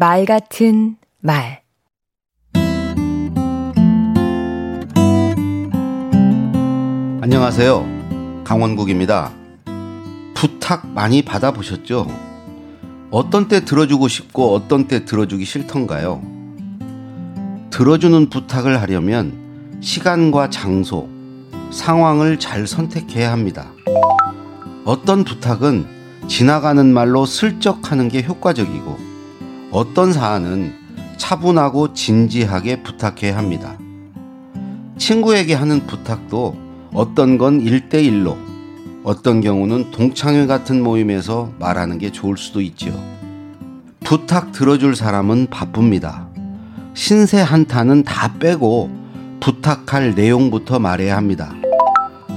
말 같은 말 안녕하세요. 강원국입니다. 부탁 많이 받아보셨죠? 어떤 때 들어주고 싶고 어떤 때 들어주기 싫던가요? 들어주는 부탁을 하려면 시간과 장소, 상황을 잘 선택해야 합니다. 어떤 부탁은 지나가는 말로 슬쩍 하는 게 효과적이고 어떤 사안은 차분하고 진지하게 부탁해야 합니다. 친구에게 하는 부탁도 어떤 건 1대1로 어떤 경우는 동창회 같은 모임에서 말하는 게 좋을 수도 있지요. 부탁 들어줄 사람은 바쁩니다. 신세 한타는 다 빼고 부탁할 내용부터 말해야 합니다.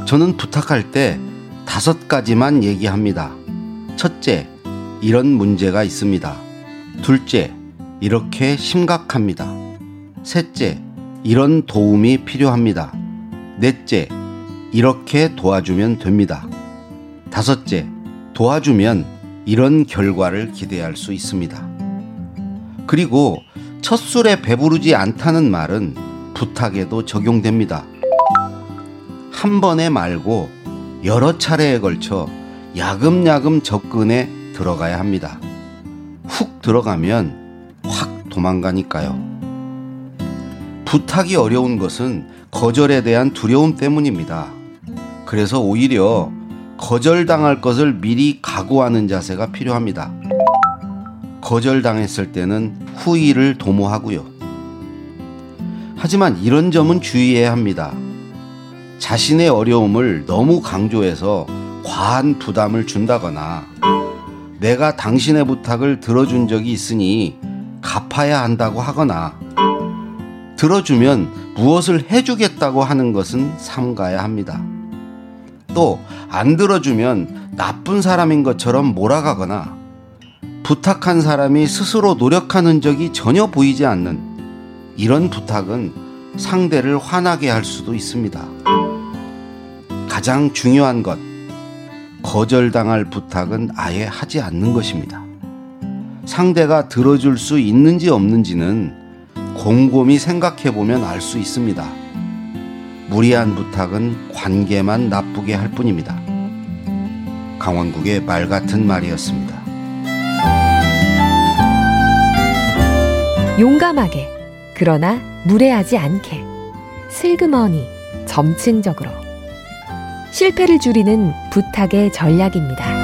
저는 부탁할 때 다섯 가지만 얘기합니다. 첫째, 이런 문제가 있습니다. 둘째, 이렇게 심각합니다. 셋째, 이런 도움이 필요합니다. 넷째, 이렇게 도와주면 됩니다. 다섯째, 도와주면 이런 결과를 기대할 수 있습니다. 그리고 첫 술에 배부르지 않다는 말은 부탁에도 적용됩니다. 한 번에 말고 여러 차례에 걸쳐 야금야금 접근에 들어가야 합니다. 훅 들어가면 확 도망가니까요. 부탁이 어려운 것은 거절에 대한 두려움 때문입니다. 그래서 오히려 거절당할 것을 미리 각오하는 자세가 필요합니다. 거절당했을 때는 후회를 도모하고요. 하지만 이런 점은 주의해야 합니다. 자신의 어려움을 너무 강조해서 과한 부담을 준다거나 내가 당신의 부탁을 들어준 적이 있으니 갚아야 한다고 하거나 들어주면 무엇을 해주겠다고 하는 것은 삼가야 합니다. 또 안 들어주면 나쁜 사람인 것처럼 몰아가거나 부탁한 사람이 스스로 노력하는 적이 전혀 보이지 않는 이런 부탁은 상대를 화나게 할 수도 있습니다. 가장 중요한 것, 거절당할 부탁은 아예 하지 않는 것입니다. 상대가 들어줄 수 있는지 없는지는 곰곰이 생각해 보면 알 수 있습니다. 무리한 부탁은 관계만 나쁘게 할 뿐입니다. 강원국의 말 같은 말이었습니다. 용감하게 그러나 무례하지 않게 슬그머니 점층적으로 실패를 줄이는 부탁의 전략입니다.